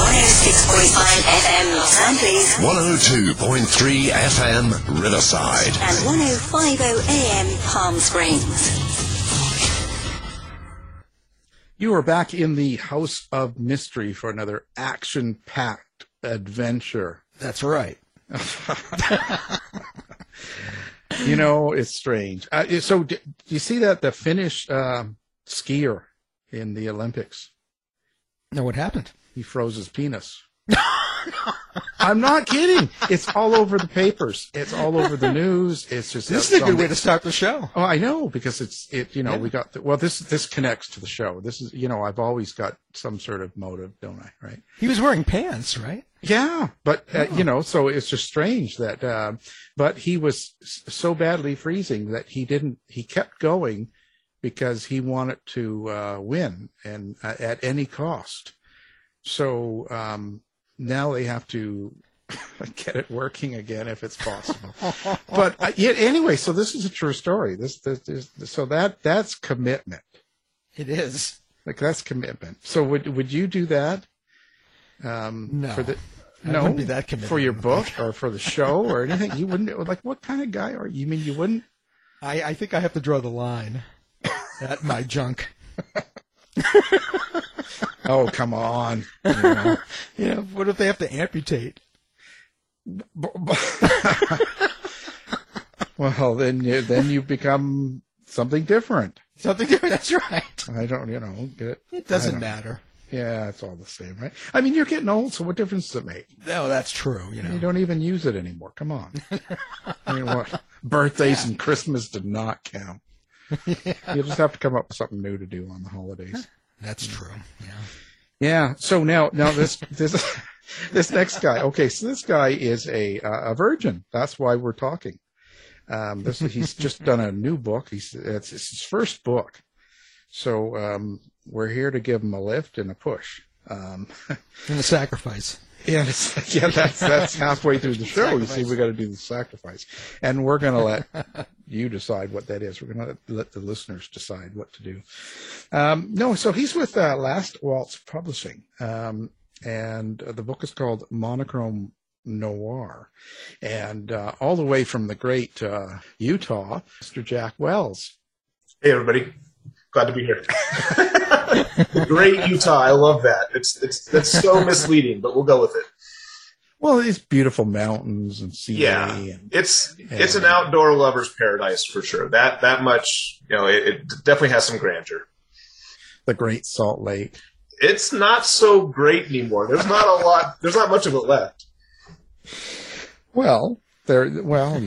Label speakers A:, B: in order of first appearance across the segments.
A: Heard on KCW 106.5 FM Los Angeles
B: 102.3 FM Riverside.
A: and 105.0 AM Palm Springs.
C: You are back in the House of Mystery for another action packed adventure.
D: That's right.
C: You know, it's strange. Uh, so, do you see that the Finnish um skier in the Olympics?
D: Now, what happened?
C: He froze his penis. I'm not kidding. It's all over the papers. It's all over the news. It's just
D: This is a good way to start the show.
C: Oh, I know because it's it. You know, we got the, well. This this connects to the show. This is you know I've always got some sort of motive, don't I? Right?
D: He was wearing pants, right?
C: Yeah, but uh, you know, so it's just strange that. Uh, but he was so badly freezing that he didn't. He kept going because he wanted to uh, win and uh, at any cost. So um, now they have to get it working again if it's possible. but uh, yeah, anyway, so this is a true story. This, this, this so that that's commitment.
D: It is.
C: Like that's commitment. So would would you do that? Um,
D: No.
C: For the, no,
D: be that committed.
C: for your book or for the show or anything. You wouldn't like what kind of guy are you? You mean you wouldn't?
D: I, I think I have to draw the line at my junk.
C: Oh come on! You know.
D: You know, what if they have to amputate?
C: well, then you then you become something different.
D: Something different. That's right.
C: I don't, you know, get
D: It doesn't matter.
C: Yeah, it's all the same, right? I mean, you're getting old, so what difference does it make?
D: No, that's true. You know,
C: You don't even use it anymore. Come on. I mean, what? Birthdays and Christmas did not count. You just have to come up with something new to do on the holidays.
D: That's true. Yeah.
C: Yeah. So now, now this this this next guy. Okay, so this guy is a uh, a virgin. That's why we're talking. Um, this he's just done a new book. He's it's, it's his first book. So um, we're here to give him a lift and a push. Um,
D: And a sacrifice.
C: yeah, it's, yeah, that's that's halfway through the show. You see, we got to do the sacrifice, and we're going to let you decide what that is. We're going to let the listeners decide what to do. Um, no, so he's with uh, Last Waltz Publishing, um, and uh, the book is called Monochrome Noir, and uh, all the way from the great uh, Utah, Mr. Jack Wells.
E: Hey, everybody. Glad to be here. Great Utah. I love that. It's it's that's so misleading, but we'll go with it.
C: Well, it's beautiful mountains and scenery.
E: Yeah,
C: and
E: it's it's an outdoor lover's paradise for sure. That that much, you know, it, it definitely has some grandeur.
C: the Great Salt Lake.
E: It's not so great anymore. There's not a lot. There's not much of it left.
C: Well, There, well,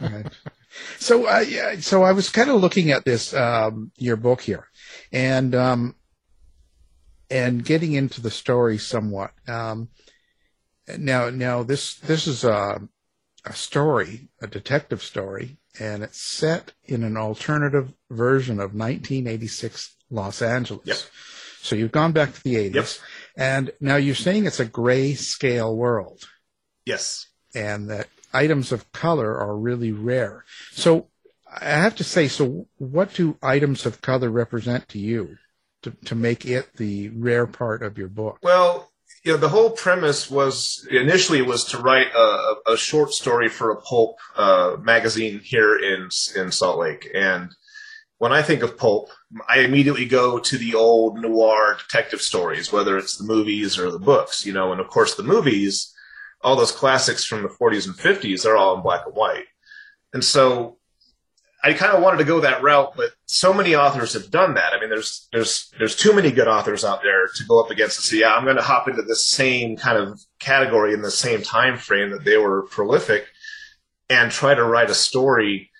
C: right. so yeah, so I was kind of looking at this um, your book here, and um, and getting into the story somewhat. Um, now, now this this is a a story, a detective story, and it's set in an alternative version of 1986 Los Angeles.
E: Yep.
C: So you've gone back to the 80s,
E: Yep.
C: and now you're saying it's a grayscale world
E: Yes.
C: and that items of color are really rare. So I have to say, so what do items of color represent to you to, to make it the rare part of your book?
E: Well, you know, the whole premise was initially was to write a, a short story for a pulp uh, magazine here in in Salt Lake, and when I think of pulp, I immediately go to the old noir detective stories, whether it's the movies or the books, you know, and of course the movies, all those classics from the 40s and 50s, they're all in black and white, and so I kind of wanted to go that route, but so many authors have done that. I mean, there's there's there's too many good authors out there to go up against and say, yeah, I'm going to hop into the same kind of category in the same time frame that they were prolific, and try to write a story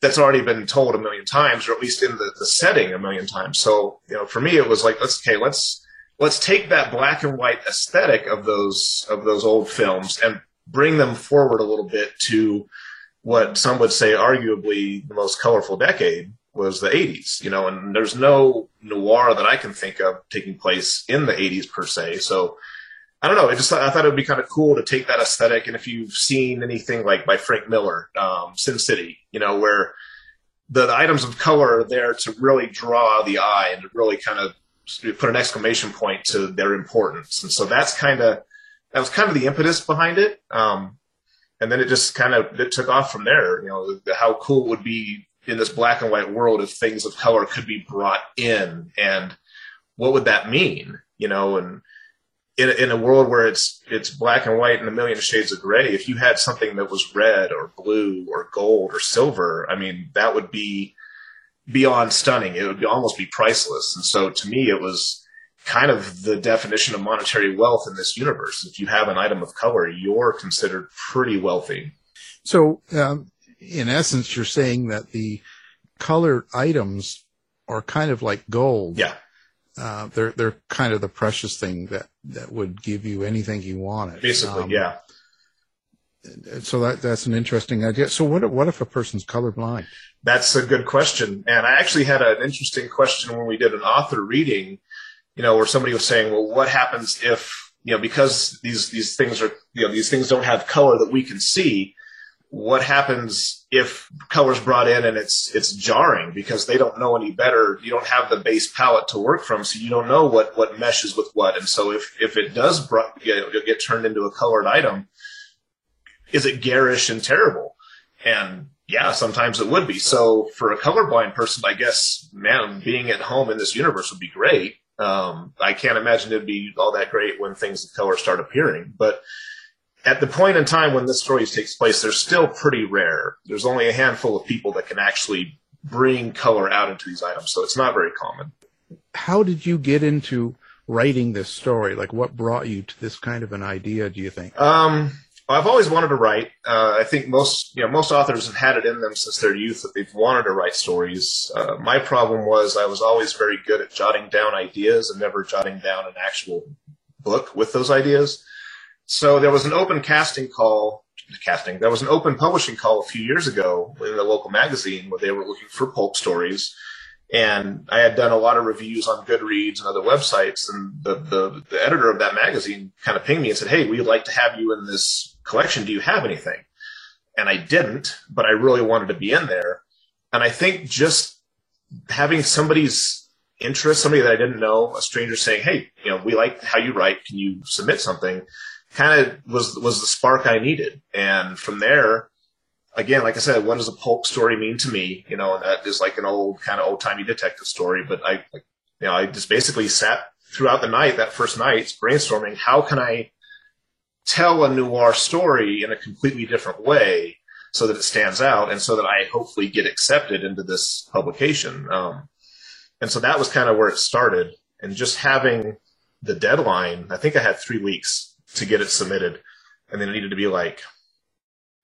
E: that's already been told a million times, or at least in the, the setting a million times. So, you know, for me, it was like, let's okay, let's let's take that black and white aesthetic of those of those old films and bring them forward a little bit to what some would say arguably the most colorful decade was the 80s you know and there's no noir that i can think of taking place in the 80s per se. So i don't know. It just i thought it would be kind of cool to take that aesthetic. And if you've seen anything like by frank miller um, sin city you know where the, the items of color are there to really draw the eye and to really kind of put an exclamation point to their importance. And so that's kind of that was kind of the impetus behind it. Um, and then it just kind of it took off from there. You know, how cool it would be in this black and white world if things of color could be brought in, and what would that mean? You know, and in in a world where it's it's black and white and a million shades of gray, if you had something that was red or blue or gold or silver, I mean, that would be beyond stunning. It would be, almost be priceless. And so, to me, it was kind of the definition of monetary wealth in this universe. If you have an item of color, you're considered pretty wealthy.
C: So, um, in essence, you're saying that the colored items are kind of like gold.
E: Yeah.
C: Uh, they're they're kind of the precious thing that, that would give you anything you wanted.
E: Basically,
C: Um,
E: yeah.
C: So that that's an interesting idea. So what if- what if a person's colorblind?
E: That's a good question. And I actually had an interesting question when we did an author reading, you know, where somebody was saying, well, what happens if, you know, because these, these things are, you know, these things don't have color that we can see. What happens if color's brought in and it's, it's jarring because they don't know any better. You don't have the base palette to work from. So you don't know what, what meshes with what. And so if, if it does br- know, get turned into a colored item, is it garish and terrible? And yeah, sometimes it would be. So for a colorblind person, I guess, man, being at home in this universe would be great. Um, I can't imagine it'd be all that great when things of color start appearing. But at the point in time when this story takes place, they're still pretty rare. There's only a handful of people that can actually bring color out into these items, so it's not very common.
C: How did you get into writing this story? Like, what brought you to this kind of an idea? Do you think?
E: Um, I've always wanted to write. Uh, I think most, you know, most authors have had it in them since their youth that they've wanted to write stories. Uh, my problem was I was always very good at jotting down ideas and never jotting down an actual book with those ideas. So there was an open casting call, casting, there was an open publishing call a few years ago in the local magazine where they were looking for pulp stories. And I had done a lot of reviews on Goodreads and other websites, and the, the, the editor of that magazine kind of pinged me and said, Hey, we'd like to have you in this collection. Do you have anything? And I didn't, but I really wanted to be in there. And I think just having somebody's interest, somebody that I didn't know, a stranger saying, Hey, you know, we like how you write. Can you submit something? Kind of was, was the spark I needed. And from there, again, like I said, what does a pulp story mean to me? You know, and that is like an old kind of old timey detective story. But I, like, you know, I just basically sat throughout the night, that first night, brainstorming how can I tell a noir story in a completely different way so that it stands out and so that I hopefully get accepted into this publication. Um, and so that was kind of where it started. And just having the deadline, I think I had three weeks to get it submitted. And then it needed to be like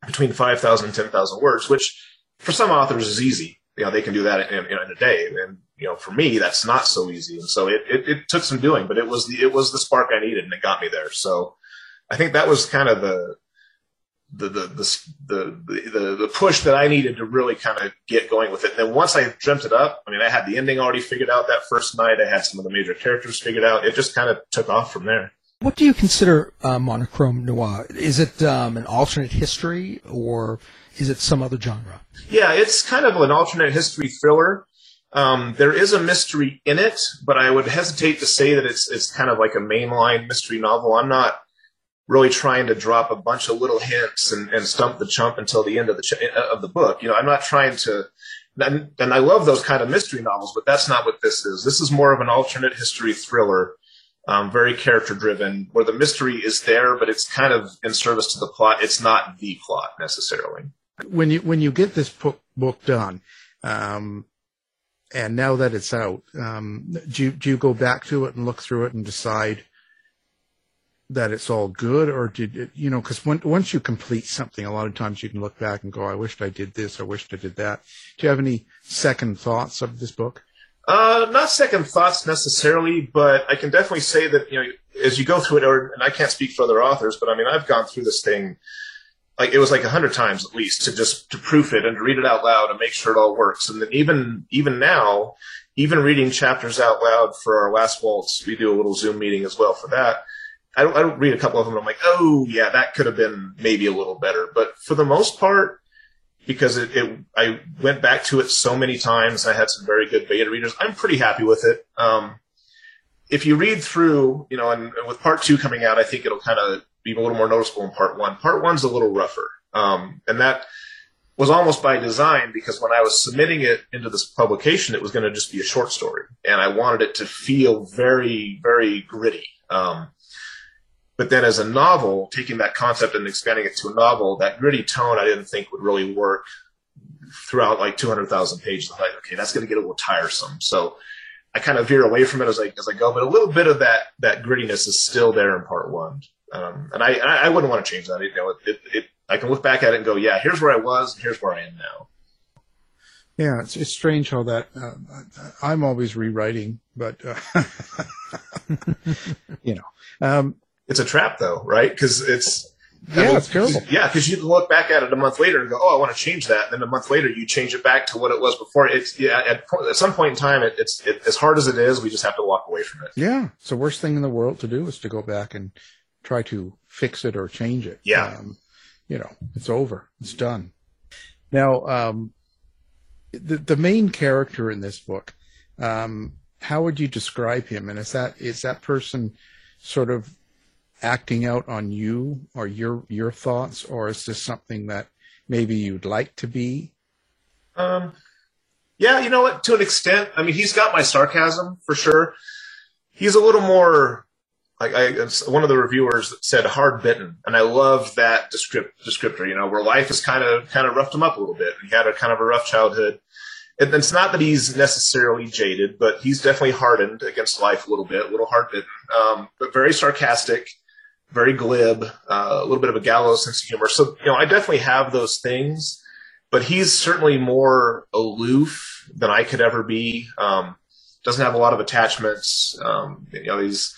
E: between 5,000 and 10,000 words, which for some authors is easy. You know, they can do that in, in, in, a day. And, you know, for me, that's not so easy. And so it, it, it took some doing, but it was the, it was the spark I needed and it got me there. So I think that was kind of the, the, the, the, the, the, the push that I needed to really kind of get going with it. And then once I dreamt it up, I mean, I had the ending already figured out that first night. I had some of the major characters figured out. It just kind of took off from there.
D: What do you consider uh, monochrome noir? Is it um, an alternate history or is it some other genre?
E: Yeah, it's kind of an alternate history thriller. Um, there is a mystery in it, but I would hesitate to say that it's it's kind of like a mainline mystery novel. I'm not really trying to drop a bunch of little hints and, and stump the chump until the end of the ch- of the book. You know, I'm not trying to. And I love those kind of mystery novels, but that's not what this is. This is more of an alternate history thriller um, very character driven, where the mystery is there, but it's kind of in service to the plot. It's not the plot necessarily.
C: When you when you get this book book done, um, and now that it's out, um, do you, do you go back to it and look through it and decide that it's all good, or did it, you know? Because once you complete something, a lot of times you can look back and go, "I wished I did this. I wished I did that." Do you have any second thoughts of this book?
E: Uh, not second thoughts necessarily, but I can definitely say that you know as you go through it, or and I can't speak for other authors, but I mean I've gone through this thing like it was like a hundred times at least to just to proof it and to read it out loud and make sure it all works. And then even even now, even reading chapters out loud for our last waltz, we do a little Zoom meeting as well for that. I don't I don't read a couple of them. I'm like, oh yeah, that could have been maybe a little better. But for the most part, because it, it, I went back to it so many times. I had some very good beta readers. I'm pretty happy with it. Um, if you read through, you know, and, and, with part two coming out, I think it'll kind of be a little more noticeable in part one. Part one's a little rougher. Um, and that was almost by design because when I was submitting it into this publication, it was going to just be a short story. And I wanted it to feel very, very gritty. Um, but then as a novel, taking that concept and expanding it to a novel, that gritty tone I didn't think would really work throughout like 200,000 pages. I'm like, okay, that's going to get a little tiresome. So I kind of veer away from it as I, as I go, but a little bit of that, that grittiness is still there in part one. Um, and I, I wouldn't want to change that. You know, it, it, I can look back at it and go, yeah, here's where I was, and here's where I am now.
C: Yeah, it's it's strange how that uh, I'm always rewriting, but uh, you know, um,
E: it's a trap though, right? Because it's
C: yeah, I mean, it's terrible.
E: Yeah, because you look back at it a month later and go, "Oh, I want to change that." And then a month later, you change it back to what it was before. It's yeah, at, at some point in time, it, it's it, as hard as it is, we just have to walk away from it.
C: Yeah, it's the worst thing in the world to do is to go back and try to fix it or change it.
E: Yeah,
C: um, you know, it's over. It's done. Now, um, the the main character in this book, um, how would you describe him? And is that is that person sort of acting out on you or your your thoughts, or is this something that maybe you'd like to be?
E: Um, yeah, you know what? To an extent, I mean, he's got my sarcasm for sure. He's a little more like I, one of the reviewers said hard bitten, and I love that descript, descriptor. You know, where life has kind of kind of roughed him up a little bit. He had a kind of a rough childhood. And it's not that he's necessarily jaded, but he's definitely hardened against life a little bit, a little hard bitten, um, but very sarcastic very glib, uh, a little bit of a gallows sense of humor. So, you know, I definitely have those things, but he's certainly more aloof than I could ever be. Um, doesn't have a lot of attachments. Um, you know, he's,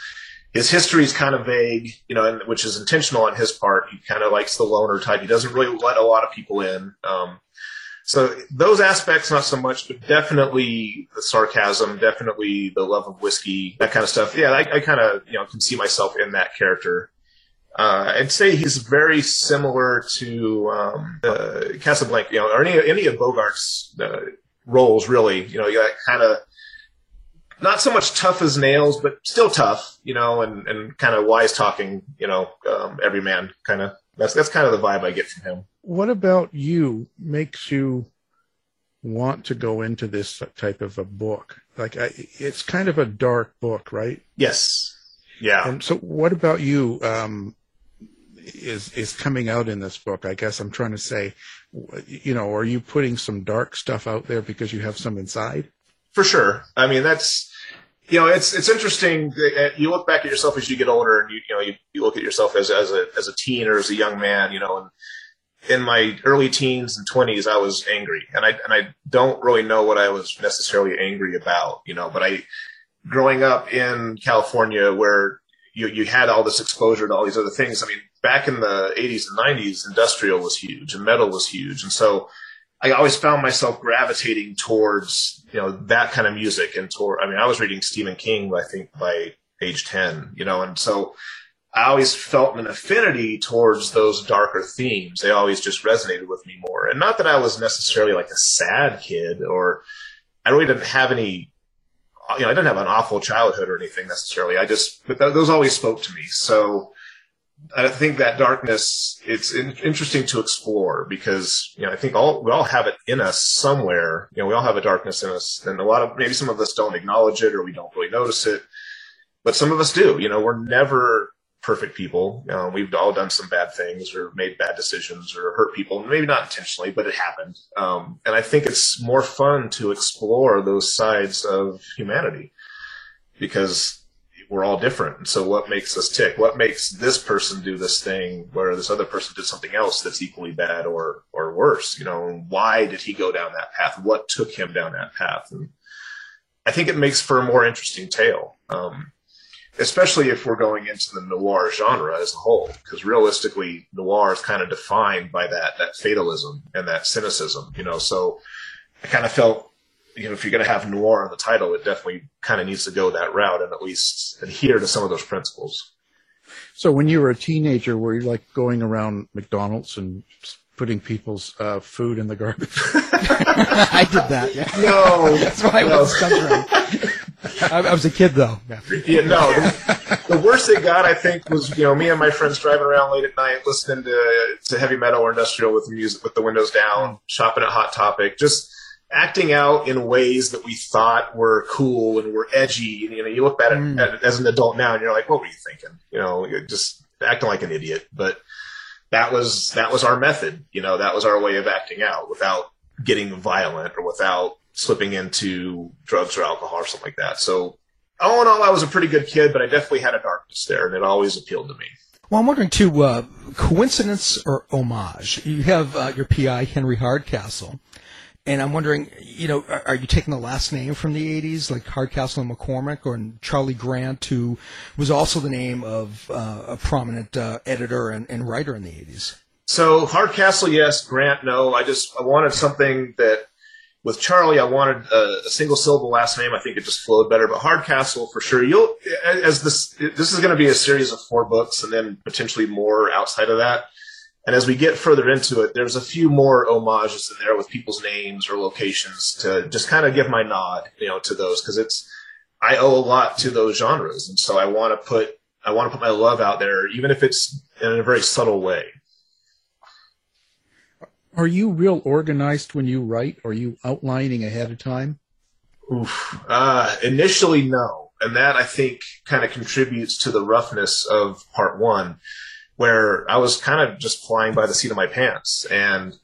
E: his history is kind of vague, you know, and, which is intentional on his part. He kind of likes the loner type. He doesn't really let a lot of people in. Um, so those aspects, not so much, but definitely the sarcasm, definitely the love of whiskey, that kind of stuff. Yeah, I, I kind of, you know, can see myself in that character. Uh, I'd say he's very similar to um, uh, Casablanca, you know, or any any of Bogart's uh, roles. Really, you know, you got kind of not so much tough as nails, but still tough, you know, and, and kind of wise talking, you know, um, every man kind of. That's that's kind of the vibe I get from him.
C: What about you makes you want to go into this type of a book? Like, I, it's kind of a dark book, right?
E: Yes. Yeah.
C: And so, what about you? Um, is is coming out in this book. I guess I'm trying to say, you know, are you putting some dark stuff out there because you have some inside?
E: For sure. I mean, that's you know, it's it's interesting. Uh, you look back at yourself as you get older, and you you know you, you look at yourself as as a as a teen or as a young man, you know, and in my early teens and 20s, I was angry, and I and I don't really know what I was necessarily angry about, you know. But I, growing up in California, where you you had all this exposure to all these other things. I mean, back in the 80s and 90s, industrial was huge and metal was huge, and so I always found myself gravitating towards you know that kind of music and toward. I mean, I was reading Stephen King, I think by age 10, you know, and so I always felt an affinity towards those darker themes. They always just resonated with me more. And not that I was necessarily like a sad kid or I really didn't have any, you know, I didn't have an awful childhood or anything necessarily. I just, but th- those always spoke to me. So I think that darkness, it's in- interesting to explore because, you know, I think all, we all have it in us somewhere. You know, we all have a darkness in us and a lot of, maybe some of us don't acknowledge it or we don't really notice it, but some of us do. You know, we're never, perfect people. Um, we've all done some bad things or made bad decisions or hurt people, maybe not intentionally, but it happened. Um, and I think it's more fun to explore those sides of humanity because we're all different. And so what makes us tick? What makes this person do this thing where this other person did something else that's equally bad or, or worse? You know, why did he go down that path? What took him down that path? And I think it makes for a more interesting tale. Um, especially if we're going into the noir genre as a whole, because realistically, noir is kind of defined by that that fatalism and that cynicism, you know. So I kind of felt, you know, if you're going to have noir in the title, it definitely kind of needs to go that route and at least adhere to some of those principles.
C: So when you were a teenager, were you like going around McDonald's and putting people's uh, food in the garbage?
D: I did that. Yeah.
E: No,
D: that's why I
E: no.
D: was stumped I, I, was a kid though.
E: Yeah, yeah no. The, the, worst it got, I think, was you know me and my friends driving around late at night, listening to to heavy metal or industrial with the music with the windows down, shopping at Hot Topic, just acting out in ways that we thought were cool and were edgy. And, you know, you look at it, mm. at it as an adult now, and you're like, what were you thinking? You know, just acting like an idiot. But that was that was our method. You know, that was our way of acting out without getting violent or without slipping into drugs or alcohol or something like that. So all in all, I was a pretty good kid, but I definitely had a darkness there, and it always appealed to me.
D: Well, I'm wondering too, uh, coincidence or homage? You have uh, your PI Henry Hardcastle, and I'm wondering, you know, are, are, you taking the last name from the '80s, like Hardcastle and McCormick, or Charlie Grant, who was also the name of uh, a prominent uh, editor and, and writer in the '80s?
E: So Hardcastle, yes. Grant, no. I just I wanted something that with Charlie, I wanted a, a, single syllable last name. I think it just flowed better. But Hardcastle, for sure. You'll as this this is going to be a series of four books, and then potentially more outside of that. And as we get further into it, there's a few more homages in there with people's names or locations to just kind of give my nod, you know, to those because it's I owe a lot to those genres, and so I want to put I want to put my love out there, even if it's in a very subtle way.
C: Are you real organized when you write? Are you outlining ahead of time?
E: Oof. Uh, initially, no. And that I think kind of contributes to the roughness of part one, where I was kind of just flying by the seat of my pants. And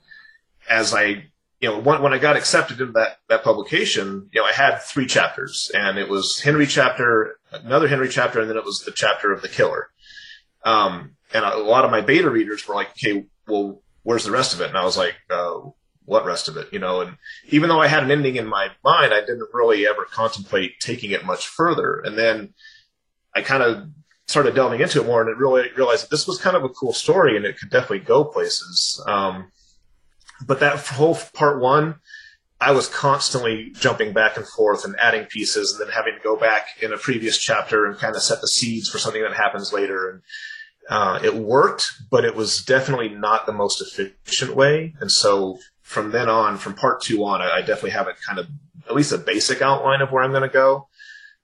E: as I, you know, when, when I got accepted into that, that publication, you know, I had three chapters and it was Henry chapter, another Henry chapter, and then it was the chapter of the killer. Um, and a lot of my beta readers were like, okay, well, where's the rest of it? And I was like, uh, what rest of it? You know, and even though I had an ending in my mind, I didn't really ever contemplate taking it much further. And then I kind of started delving into it more and it really realized that this was kind of a cool story and it could definitely go places. Um, but that whole part one, I was constantly jumping back and forth and adding pieces and then having to go back in a previous chapter and kind of set the seeds for something that happens later. And uh, it worked, but it was definitely not the most efficient way. And so from then on, from part two on, I, I definitely have a kind of at least a basic outline of where I'm going to go.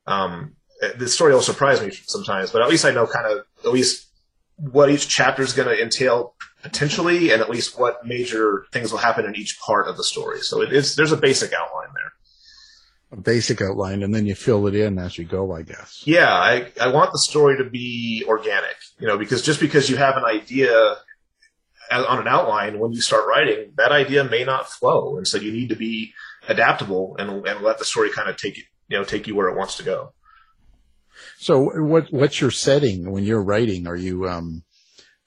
E: Um, Uh, the story will surprise me sometimes, but at least I know kind of at least what each chapter is going to entail potentially, and at least what major things will happen in each part of the story. So it is there's a basic outline there
C: a basic outline and then you fill it in as you go, I guess.
E: Yeah, I, I want the story to be organic, you know, because just because you have an idea on an outline when you start writing, that idea may not flow. And so you need to be adaptable and, and let the story kind of take you, you know, take you where it wants to go.
C: So what, what's your setting when you're writing? Are you, um,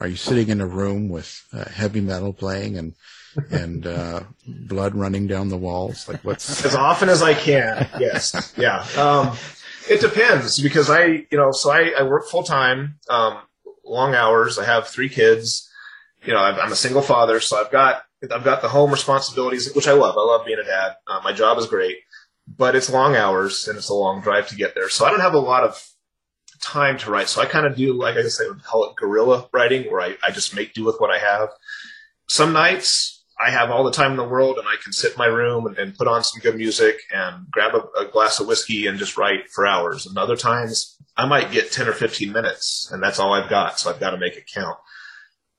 C: are you sitting in a room with uh, heavy metal playing and and uh, blood running down the walls? Like what's
E: as often as I can. Yes, yeah. Um, it depends because I, you know, so I, I work full time, um, long hours. I have three kids. You know, I'm a single father, so I've got I've got the home responsibilities, which I love. I love being a dad. Uh, my job is great, but it's long hours and it's a long drive to get there. So I don't have a lot of time to write. So I kind of do, like I say, I would call it guerrilla writing, where I, I just make do with what I have. Some nights I have all the time in the world and I can sit in my room and, and put on some good music and grab a, a, glass of whiskey and just write for hours. And other times I might get 10 or 15 minutes and that's all I've got. So I've got to make it count.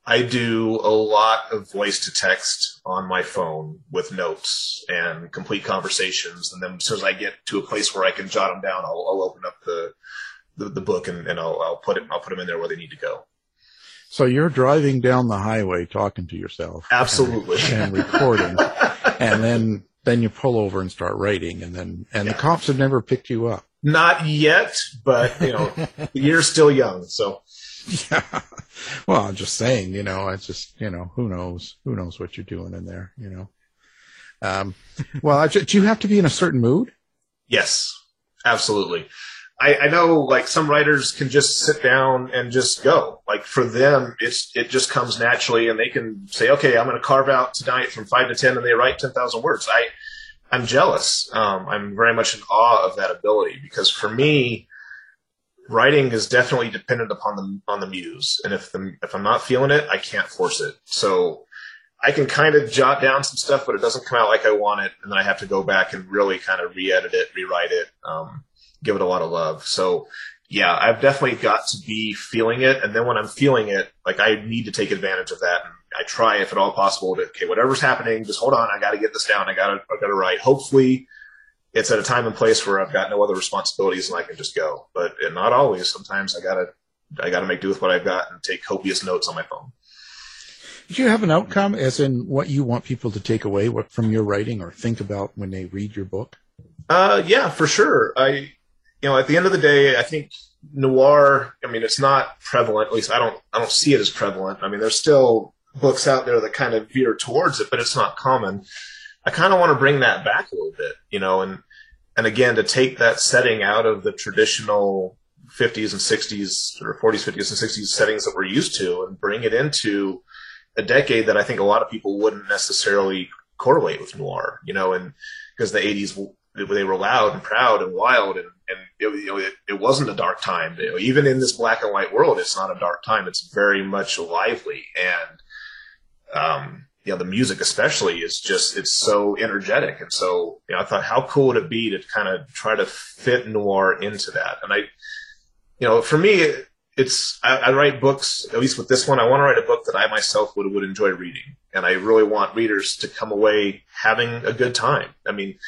E: I do a lot of voice to text on my phone with notes and complete conversations. And then as soon as I get to a place where I can jot them down, I'll, I'll open up the, the, the book and, and I'll, I'll put it, I'll put them in there where they need to go.
C: So you're driving down the highway talking to yourself.
E: Absolutely.
C: And, and recording. and then, then you pull over and start writing and then, and yeah. the cops have never picked you up.
E: Not yet, but you know, the year's still young. So
C: yeah. Well, I'm just saying, you know, it's just, you know, who knows? Who knows what you're doing in there, you know? Um, well, do you have to be in a certain mood?
E: Yes, absolutely. I, I know like some writers can just sit down and just go. Like for them, it's, it just comes naturally and they can say, okay, I'm going to carve out tonight from five to 10 and they write 10,000 words. I, I'm jealous. Um, I'm very much in awe of that ability because for me, writing is definitely dependent upon the on the muse, and if the if I'm not feeling it, I can't force it. So I can kind of jot down some stuff, but it doesn't come out like I want it, and then I have to go back and really kind of re-edit it, rewrite it, um, give it a lot of love. So yeah, I've definitely got to be feeling it, and then when I'm feeling it, like I need to take advantage of that. And I try, if at all possible, to okay, whatever's happening, just hold on. I got to get this down. I got to I got to write. Hopefully, it's at a time and place where I've got no other responsibilities and I can just go. But not always. Sometimes I gotta I gotta make do with what I've got and take copious notes on my phone.
C: Do you have an outcome, as in what you want people to take away what, from your writing or think about when they read your book?
E: Uh, yeah, for sure. I, you know, at the end of the day, I think noir. I mean, it's not prevalent. At least I don't. I don't see it as prevalent. I mean, there's still books out there that kind of veer towards it, but it's not common. I kind of want to bring that back a little bit, you know, and and again to take that setting out of the traditional 50s and 60s or 40s, 50s and 60s settings that we're used to and bring it into a decade that I think a lot of people wouldn't necessarily correlate with noir, you know, and because the 80s they were loud and proud and wild and, and it, you know, it, it wasn't a dark time. You know, even in this black and white world, it's not a dark time. It's very much lively and, um, you know, the music especially is just, it's so energetic. And so, you know, I thought, how cool would it be to kind of try to fit noir into that? And I, you know, for me, it's, I, I write books, at least with this one, I want to write a book that I myself would, would enjoy reading. And I really want readers to come away having a good time. I mean,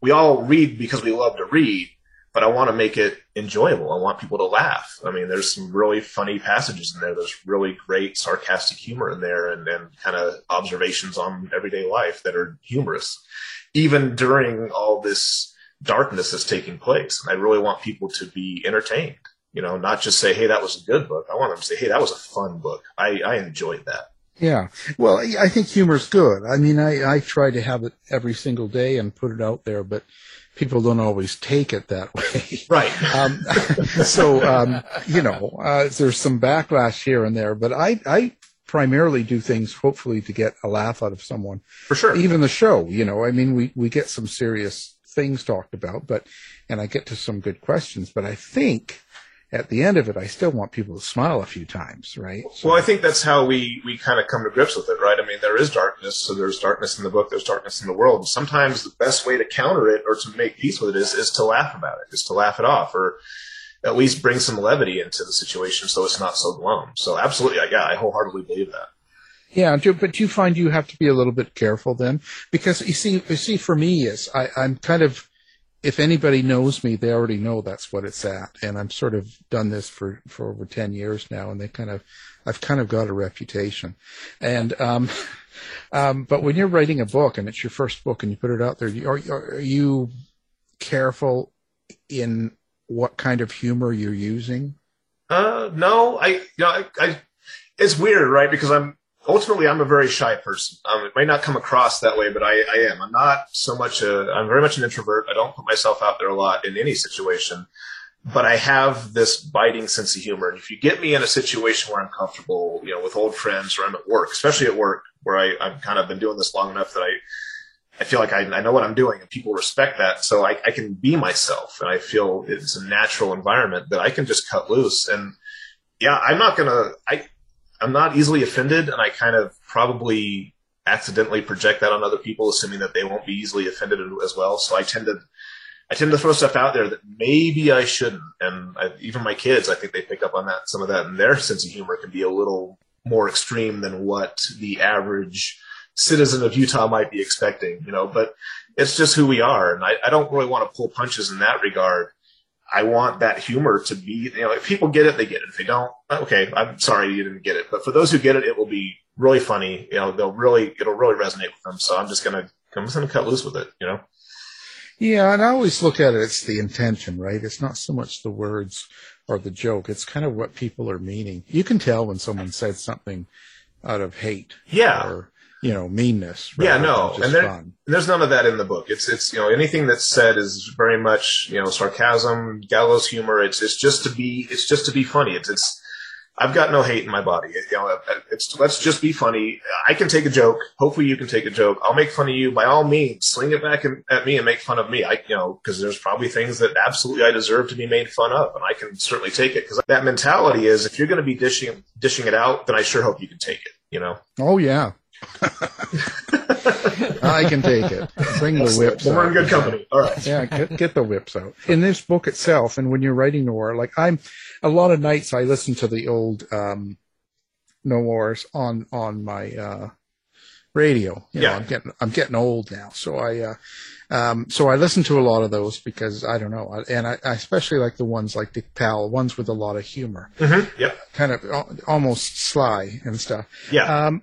E: we all read because we love to read, but I want to make it enjoyable. I want people to laugh. I mean, there's some really funny passages in there. There's really great sarcastic humor in there and, and kind of observations on everyday life that are humorous, even during all this darkness that's taking place. And I really want people to be entertained, you know, not just say, Hey, that was a good book. I want them to say, Hey, that was a fun book. I, I enjoyed that.
C: Yeah. Well, I think humor's good. I mean, I, I try to have it every single day and put it out there, but people don't always take it that way.
E: Right.
C: um, so, um, you know, uh, there's some backlash here and there, but I, I primarily do things hopefully to get a laugh out of someone.
E: For sure.
C: Even the show, you know, I mean, we, we get some serious things talked about, but, and I get to some good questions, but I think at the end of it, I still want people to smile a few times, right?
E: So, well, I think that's how we, we kind of come to grips with it, right? I mean, there is darkness, so there's darkness in the book, there's darkness in the world. And sometimes the best way to counter it or to make peace with it is, is to laugh about it, is to laugh it off, or at least bring some levity into the situation so it's not so glum. So absolutely, yeah, I wholeheartedly believe that.
C: Yeah, but do you find you have to be a little bit careful then, because you see, you see, for me, is I, I'm kind of if anybody knows me, they already know that's what it's at. And I'm sort of done this for, for over 10 years now and they kind of, I've kind of got a reputation. And, um, um, but when you're writing a book and it's your first book and you put it out there, are, are you careful in what kind of humor you're using?
E: Uh, no, I, you know, I, I it's weird, right? Because I'm ultimately I'm a very shy person. Um, it may not come across that way, but I, I am. I'm not so much a. I'm very much an introvert. I don't put myself out there a lot in any situation, but I have this biting sense of humor. And if you get me in a situation where I'm comfortable, you know, with old friends or I'm at work, especially at work, where I, I've kind of been doing this long enough that I. I feel like I, I know what I'm doing and people respect that. So I, I can be myself and I feel it's a natural environment that I can just cut loose. And yeah, I'm not going to, I, I'm not easily offended, and I kind of probably accidentally project that on other people, assuming that they won't be easily offended as well. So I tend to, I tend to throw stuff out there that maybe I shouldn't, and I, even my kids, I think they pick up on that some of that, and their sense of humor can be a little more extreme than what the average citizen of Utah might be expecting, you know. But it's just who we are, and I, I don't really want to pull punches in that regard. I want that humor to be, you know, if people get it, they get it. If they don't, okay, I'm sorry you didn't get it. But for those who get it, it will be really funny. You know, they'll really, it'll really resonate with them. So I'm just gonna, I'm just gonna cut loose with it. You know.
C: Yeah, and I always look at it. It's the intention, right? It's not so much the words or the joke. It's kind of what people are meaning. You can tell when someone said something out of hate.
E: Yeah.
C: Or you know meanness.
E: Yeah, no, and there, there's none of that in the book. It's it's you know anything that's said is very much you know sarcasm, gallows humor. It's it's just to be it's just to be funny. It's it's I've got no hate in my body. You know, it's let's just be funny. I can take a joke. Hopefully, you can take a joke. I'll make fun of you. By all means, sling it back at me and make fun of me. I, you know, because there's probably things that absolutely I deserve to be made fun of, and I can certainly take it. Because that mentality is, if you're going to be dishing dishing it out, then I sure hope you can take it. You know.
C: Oh yeah. I can take it. Bring the whips.
E: We're in good company. All right.
C: Yeah, get, get the whips out. In this book itself, and when you're writing noir, like I'm, a lot of nights I listen to the old um, noirs on on my uh, radio. You know,
E: Yeah.
C: I'm getting I'm getting old now, so I. Uh, um, so I listen to a lot of those because I don't know, and I, I especially like the ones like Dick Powell, ones with a lot of humor,
E: Mm-hmm. Yep.
C: kind of almost sly and stuff.
E: Yeah.
C: Um,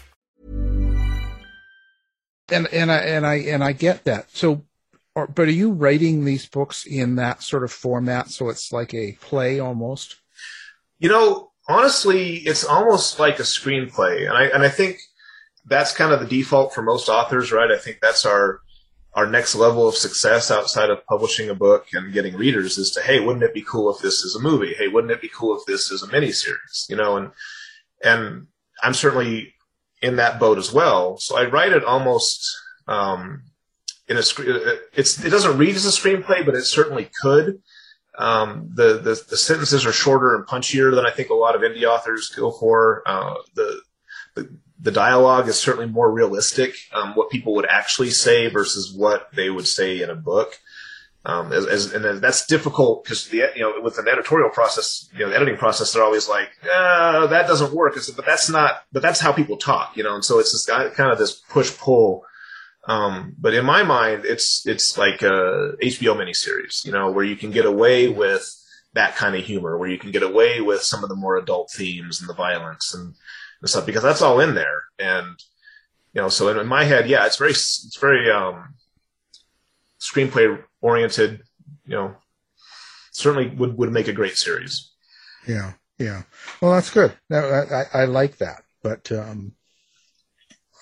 C: And and I and I and I get that. So but are you writing these books in that sort of format so it's like a play almost?
E: You know, honestly, it's almost like a screenplay, and I and I think that's kind of the default for most authors, right? I think that's our our next level of success outside of publishing a book and getting readers is to, hey, wouldn't it be cool if this is a movie? Hey, wouldn't it be cool if this is a miniseries? You know, and and I'm certainly in that boat as well. So I write it almost um, in a it's it doesn't read as a screenplay, but it certainly could. Um, the, the the sentences are shorter and punchier than I think a lot of indie authors go for. Uh, the, the the dialogue is certainly more realistic, um, what people would actually say versus what they would say in a book. Um, as, as, and that's difficult because the you know with an editorial process, you know, the editing process, they're always like, ah, that doesn't work. But that's not. But that's how people talk, you know. And so it's this kind of this push pull. Um, but in my mind, it's it's like a HBO miniseries, you know, where you can get away with that kind of humor, where you can get away with some of the more adult themes and the violence and and stuff because that's all in there. And you know, so in, in my head, yeah, it's very it's very um, screenplay oriented. You know, certainly would would make a great series.
C: Yeah, yeah. Well, that's good. I, I, I like that, but um,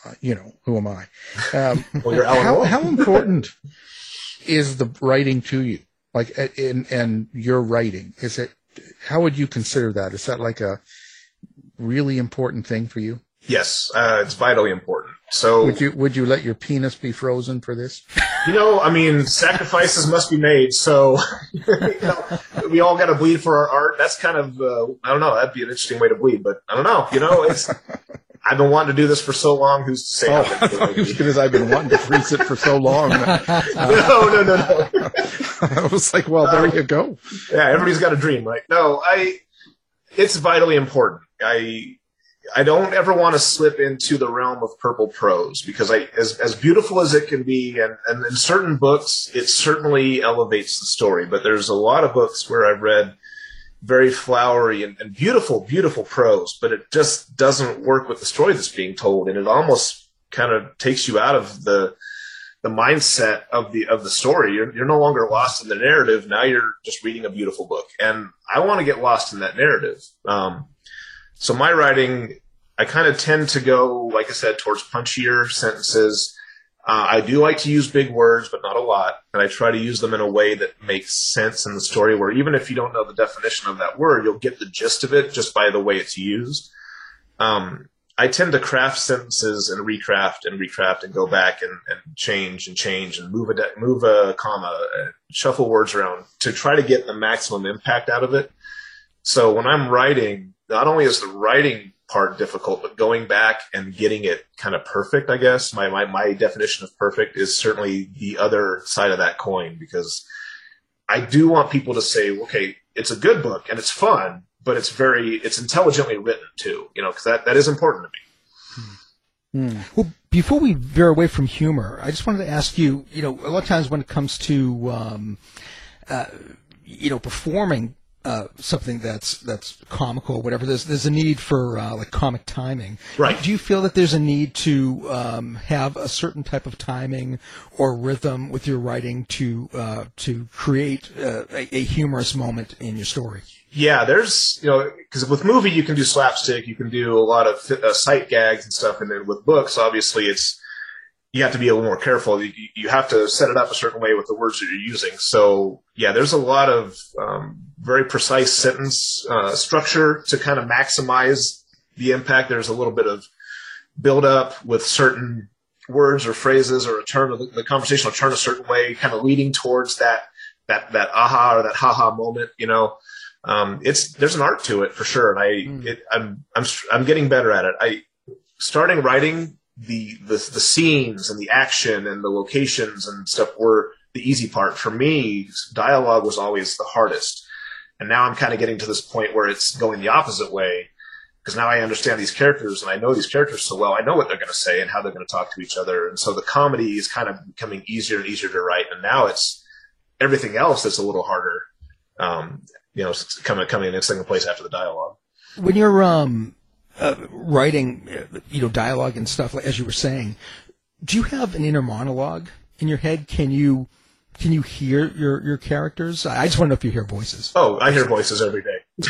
C: uh, you know, who am I? Um,
E: well, you're Alan
C: how, how important is the writing to you? Like, in and your writing is it? How would you consider that? Is that like a really important thing for you?
E: Yes, uh, it's vitally important. So
C: would you would you let your penis be frozen for this?
E: You know, I mean, sacrifices must be made. So you know, we all got to bleed for our art. That's kind of uh, I don't know. That'd be an interesting way to bleed, but I don't know. You know, it's I've been wanting to do this for so long. Who's to say?
C: Oh, because I've been wanting to freeze it for so long.
E: no, no, no, no.
C: I was like, well, there you go.
E: Yeah, everybody's got a dream, right? No, I. It's vitally important. I I don't ever want to slip into the realm of purple prose because I, as, as beautiful as it can be, and, and in certain books, it certainly elevates the story. But there's a lot of books where I've read very flowery and, and beautiful, beautiful prose, but it just doesn't work with the story that's being told, and it almost kind of takes you out of the the mindset of the of the story. You're you're no longer lost in the narrative. Now you're just reading a beautiful book, and I want to get lost in that narrative. Um, so my writing, I kind of tend to go, like I said, towards punchier sentences. Uh, I do like to use big words, but not a lot. And I try to use them in a way that makes sense in the story where even if you don't know the definition of that word, you'll get the gist of it just by the way it's used. Um, I tend to craft sentences and recraft and recraft and go back and, and change and change and move a, de- move a comma, shuffle words around to try to get the maximum impact out of it. So when I'm writing, not only is the writing part difficult, but going back and getting it kind of perfect, I guess, my, my, my definition of perfect is certainly the other side of that coin because I do want people to say, okay, it's a good book and it's fun, but it's very, it's intelligently written too, you know, because that, that is important to me.
D: Hmm. Well, before we veer away from humor, I just wanted to ask you, you know, a lot of times when it comes to, um, uh, you know, performing uh, something that's that's comical whatever. There's there's a need for uh, like comic timing.
E: Right.
D: Do you feel that there's a need to um, have a certain type of timing or rhythm with your writing to uh, to create uh, a, a, humorous moment in your story?
E: Yeah, there's you know because with movie you can do slapstick, you can do a lot of uh, sight gags and stuff, and then with books, obviously it's you have to be a little more careful. You, you, have to set it up a certain way with the words that you're using. So yeah, there's a lot of um, very precise sentence uh, structure to kind of maximize the impact. There's a little bit of build up with certain words or phrases or a turn of the, the conversation will turn a certain way, kind of leading towards that that that aha or that haha moment. You know, um, it's there's an art to it for sure, and I mm. it, I'm I'm I'm getting better at it. I starting writing the, the the scenes and the action and the locations and stuff were the easy part. For me, dialogue was always the hardest. And now I'm kind of getting to this point where it's going the opposite way because now I understand these characters and I know these characters so well. I know what they're going to say and how they're going to talk to each other. And so the comedy is kind of becoming easier and easier to write. And now it's everything else that's a little harder, um, you know, coming coming in second place after the dialogue.
D: When you're um, uh, writing, uh, you know, dialogue and stuff, as you were saying, do you have an inner monologue in your head? Can you can you hear your your characters? I just want to know if you hear voices.
E: Oh, I hear voices every day,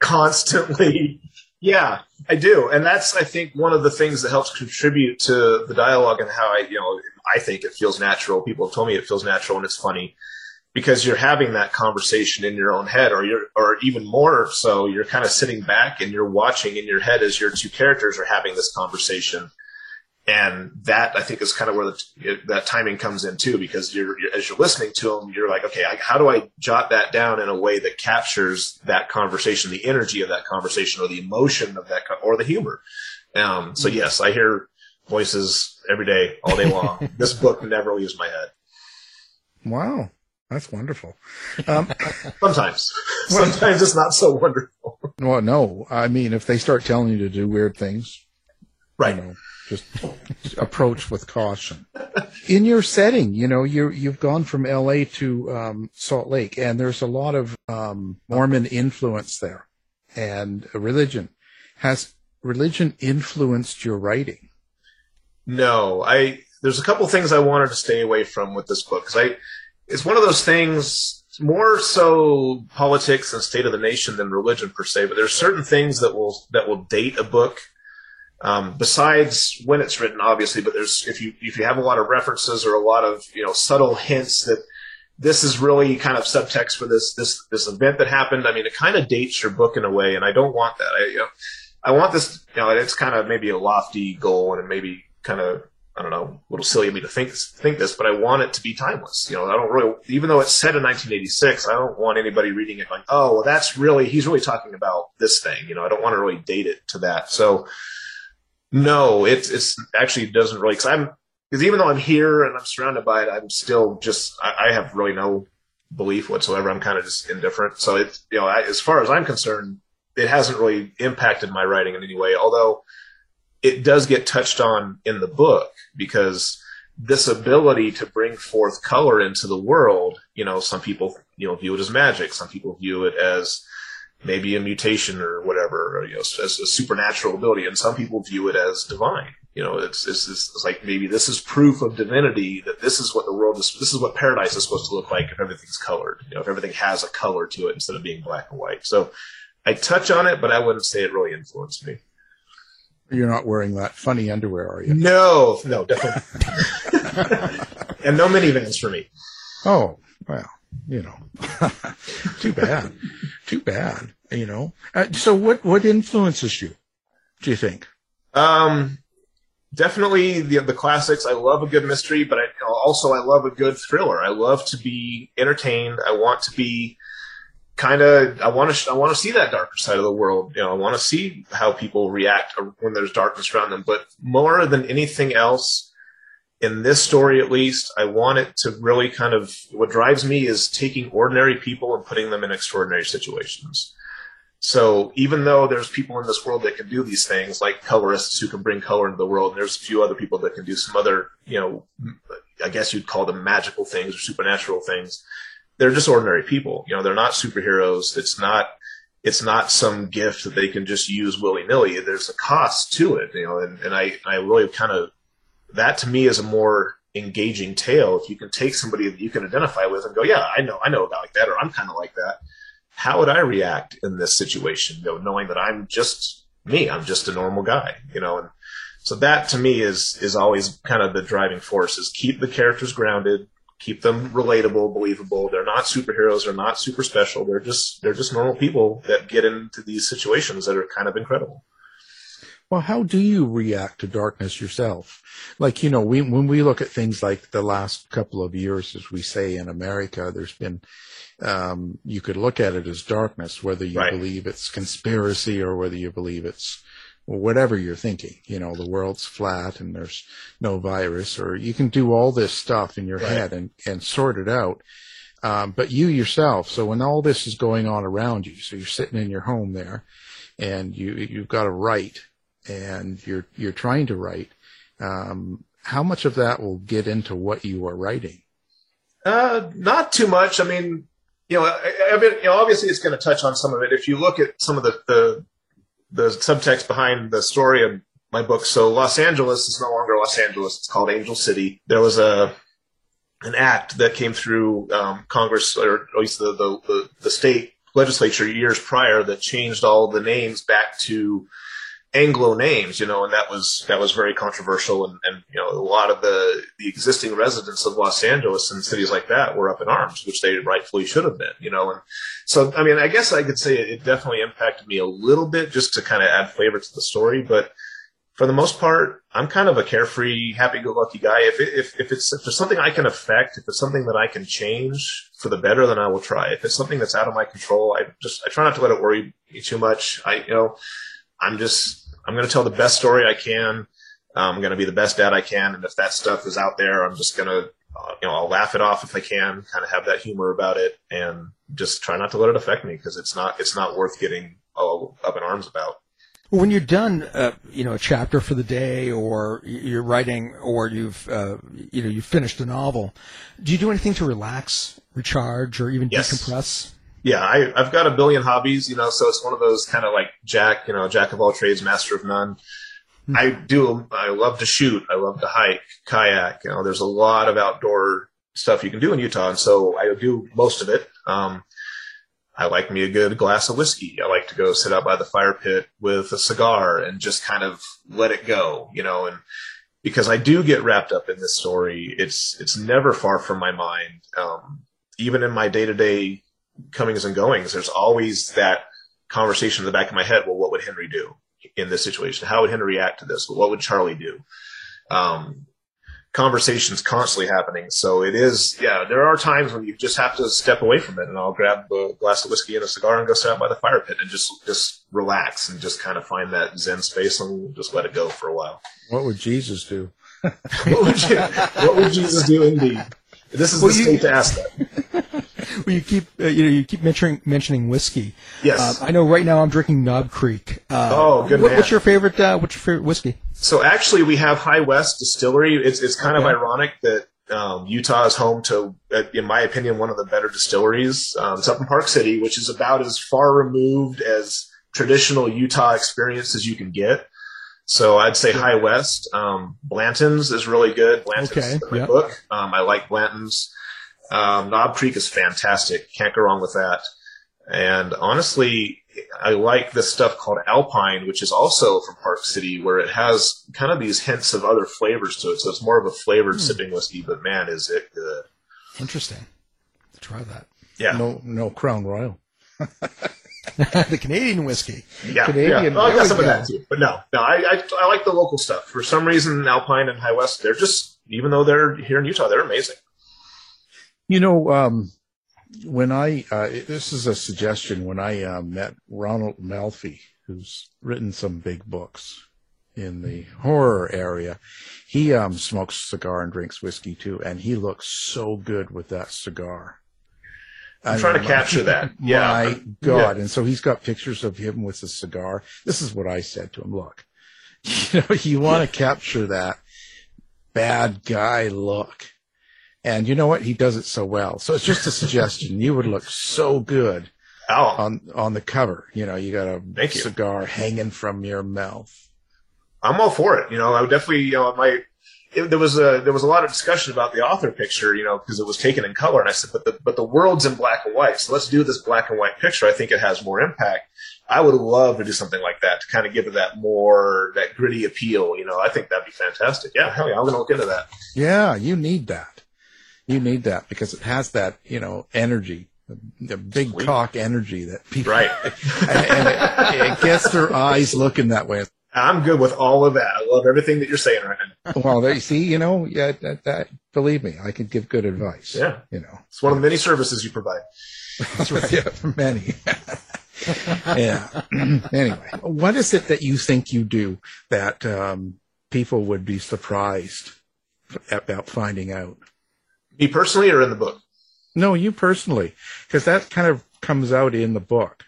E: constantly. Yeah, I do, and that's I think one of the things that helps contribute to the dialogue and how I, you know, I think it feels natural. People have told me it feels natural and it's funny because you're having that conversation in your own head, or you're, or even more so, you're kind of sitting back and you're watching in your head as your two characters are having this conversation and that I think is kind of where the, that timing comes in too, because you're, you're, as you're listening to them, you're like, okay, I, how do I jot that down in a way that captures that conversation, the energy of that conversation, or the emotion of that, or the humor. Um, so yes, I hear voices every day, all day long. this book never leaves my head.
C: Wow. That's wonderful. Um,
E: Sometimes, sometimes it's not so wonderful.
C: Well, no, I mean, if they start telling you to do weird things,
E: right?
C: You know, just approach with caution. In your setting, you know, you you've gone from L.A. to um, Salt Lake, and there's a lot of um, Mormon influence there, and religion. Has religion influenced your writing?
E: No, I. There's a couple things I wanted to stay away from with this book because I. It's one of those things more so politics and state of the nation than religion per se, but there's certain things that will that will date a book um, besides when it's written, obviously, but there's if you if you have a lot of references or a lot of you know subtle hints that this is really kind of subtext for this this this event that happened. I mean, it kind of dates your book in a way, and I don't want that. I you know, I want this. You know, it's kind of maybe a lofty goal, and maybe kind of I don't know, a little silly of me to think think this, but I want it to be timeless. You know, I don't really, even though it's set in 1986, I don't want anybody reading it going, oh, well, that's really he's really talking about this thing. You know, I don't want to really date it to that. So no, it's it's actually doesn't really because I'm because even though I'm here and I'm surrounded by it, I'm still just I, I have really no belief whatsoever. I'm kind of just indifferent. So it's you know I, as far as I'm concerned, it hasn't really impacted my writing in any way. Although it does get touched on in the book because this ability to bring forth color into the world, you know, some people you know view it as magic, some people view it as maybe a mutation or whatever, or, you know, as a supernatural ability. And some people view it as divine. You know, it's, it's, it's like maybe this is proof of divinity that this is what the world is, this is what paradise is supposed to look like if everything's colored, you know, if everything has a color to it instead of being black and white. So I touch on it, but I wouldn't say it really influenced me.
C: You're not wearing that funny underwear, are you?
E: No, no, definitely. and no minivans for me.
C: Oh, well you know, too bad, too bad. You know, uh, so what what influences you? Do you think?
E: Um, definitely the the classics. I love a good mystery, but I also I love a good thriller. I love to be entertained. I want to be kind of I want to I want to see that darker side of the world. You know, I want to see how people react when there's darkness around them. But more than anything else, in this story at least, I want it to really kind of what drives me is taking ordinary people and putting them in extraordinary situations. So even though there's people in this world that can do these things, like colorists who can bring color into the world, and there's a few other people that can do some other, you know, I guess you'd call them magical things or supernatural things. They're just ordinary people. You know, they're not superheroes. It's not, it's not some gift that they can just use willy nilly. There's a cost to it, you know, and, and I, I really kind of that to me is a more engaging tale. If you can take somebody that you can identify with and go, yeah, I know, I know a guy like that, or I'm kind of like that. How would I react in this situation? You know, knowing that I'm just me, I'm just a normal guy, you know, and so that to me is, is always kind of the driving force is keep the characters grounded, keep them relatable, believable. They're not superheroes. They're not super special. They're just, they're just normal people that get into these situations that are kind of incredible.
C: Well, how do you react to darkness yourself? Like, you know, we, when we look at things like the last couple of years, as we say in America, there's been, um, you could look at it as darkness, whether you right. believe it's conspiracy or whether you believe it's whatever you're thinking. You know, the world's flat and there's no virus, or you can do all this stuff in your right. head and, and sort it out. Um, but you yourself, so when all this is going on around you, so you're sitting in your home there and you, you've got to write and you're you're trying to write, um, how much of that will get into what you are writing?
E: Uh, not too much. I mean, you know, I, I mean, you know, obviously it's going to touch on some of it. If you look at some of the, the the subtext behind the story of my book, so Los Angeles is no longer Los Angeles; it's called Angel City. There was a an act that came through um, Congress or at least the, the, the, the state legislature years prior that changed all the names back to Anglo names, you know, and that was that was very controversial, and, and you know a lot of the the existing residents of Los Angeles and cities like that were up in arms, which they rightfully should have been, you know, and so I mean I guess I could say it definitely impacted me a little bit just to kind of add flavor to the story, but for the most part, I'm kind of a carefree, happy-go-lucky guy. If it, if if it's if there's something I can affect, if it's something that I can change for the better, then I will try. If it's something that's out of my control, I just I try not to let it worry me too much. I you know I'm just I'm going to tell the best story I can. I'm going to be the best dad I can, and if that stuff is out there, I'm just going to, uh, you know, I'll laugh it off if I can, kind of have that humor about it, and just try not to let it affect me because it's not it's not worth getting all up in arms about.
D: When you're done, uh, you know, a chapter for the day, or you're writing, or you've, uh, you know, you've finished a novel, do you do anything to relax, recharge, or even
E: Yes.
D: decompress?
E: Yeah, I, I've got a billion hobbies, you know, so it's one of those kind of like Jack, you know, Jack of all trades, master of none. I do, I love to shoot. I love to hike, kayak. You know, there's a lot of outdoor stuff you can do in Utah. And so I do most of it. Um, I like me a good glass of whiskey. I like to go sit out by the fire pit with a cigar and just kind of let it go, you know, and because I do get wrapped up in this story, it's, it's never far from my mind. Um, even in my day to day comings and goings, there's always that conversation in the back of my head. Well, what would Henry do in this situation? How would Henry react to this? What would Charlie do? Um, conversations constantly happening. So it is, yeah, there are times when you just have to step away from it and I'll grab a glass of whiskey and a cigar and go sit out by the fire pit and just, just relax and just kind of find that Zen space and just let it go for a while.
C: What would Jesus do?
E: what, would you, what would Jesus do indeed? This is
D: Well,
E: the
D: you-
E: state to ask that.
D: Well, you keep uh, you know you keep mentioning mentioning whiskey.
E: Yes.
D: Uh, I know right now I'm drinking Knob Creek. Uh,
E: Oh, good
D: what-
E: man.
D: What's your favorite? Uh, what's your favorite whiskey?
E: So actually, we have High West Distillery. It's it's kind
D: Okay.
E: of ironic that um, Utah is home to, uh, in my opinion, one of the better distilleries. Um, it's up in Park City, which is about as far removed as traditional Utah experience as you can get. So I'd say High West. Um, Blanton's is really good. Blanton's
D: Okay,
E: is my
D: yeah.
E: book. Um, I like Blanton's. Um, Knob Creek is fantastic. Can't go wrong with that. And honestly, I like this stuff called Alpine, which is also from Park City, where it has kind of these hints of other flavors to it. So it's more of a flavored
D: Hmm.
E: sipping whiskey, but man, is it good.
D: Interesting. Try that.
E: Yeah.
C: No, no Crown Royal.
D: the Canadian whiskey.
E: Yeah,
C: Canadian.
E: yeah. Oh, I
C: there
E: got
C: we
E: some of that too, but no, no. I, I I like the local stuff. For some reason, Alpine and High West, they're just even though they're here in Utah, they're amazing.
C: You know, um, when I uh, this is a suggestion when I uh, met Ronald Malfi, who's written some big books in the horror area. He um, smokes cigar and drinks whiskey too, and he looks so good with that cigar.
E: I'm trying to capture that. Yeah.
C: My God.
E: Yeah.
C: And so he's got pictures of him with a cigar. This is what I said to him. Look, you know, you want to capture that bad guy look. And you know what? He does it so well. So it's just a suggestion. You would look so good oh. on, on the cover. You know, you got a
E: Thank you.
C: cigar hanging from your mouth.
E: I'm all for it. You know, I would definitely, you know, my it, there was a there was a lot of discussion about the author picture, you know, because it was taken in color, and I said, but the but the world's in black and white, so let's do this black and white picture. I think it has more impact. I would love to do something like that to kind of give it that more that gritty appeal. You know, I think that'd be fantastic. Yeah, hell yeah, I'm to look into that.
C: Yeah, you need that. You need that because it has that, you know, energy, the big cock energy that people,
E: Right.
C: and, and it, it gets their eyes looking that way.
E: I'm good with all of that. I love everything that you're saying right now.
C: Well, they see, you know, yeah, that, that, believe me, I could give good advice.
E: Yeah.
C: You know,
E: It's one of the many services you provide.
C: that's right. Yeah, many. yeah. anyway, what is it that you think you do that um, people would be surprised about finding out?
E: Me personally, or in the book?
C: No, you personally, because that kind of comes out in the book.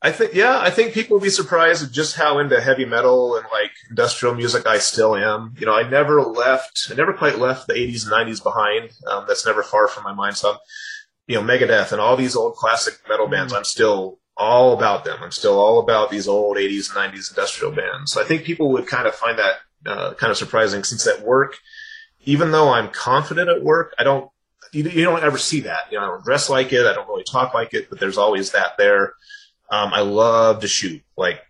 E: I think, yeah, I think people will be surprised at just how into heavy metal and like industrial music I still am. You know, I never left, I never quite left the 80s and 90s behind. Um, that's never far from my mind. So, I'm, you know, Megadeth and all these old classic metal bands, I'm still all about them. I'm still all about these old 80s and 90s industrial bands. So I think people would kind of find that uh, kind of surprising since at work, even though I'm confident at work, I don't. You, you don't ever see that. You know, I don't dress like it. I don't really talk like it. But there's always that there. Um, I love to shoot. Like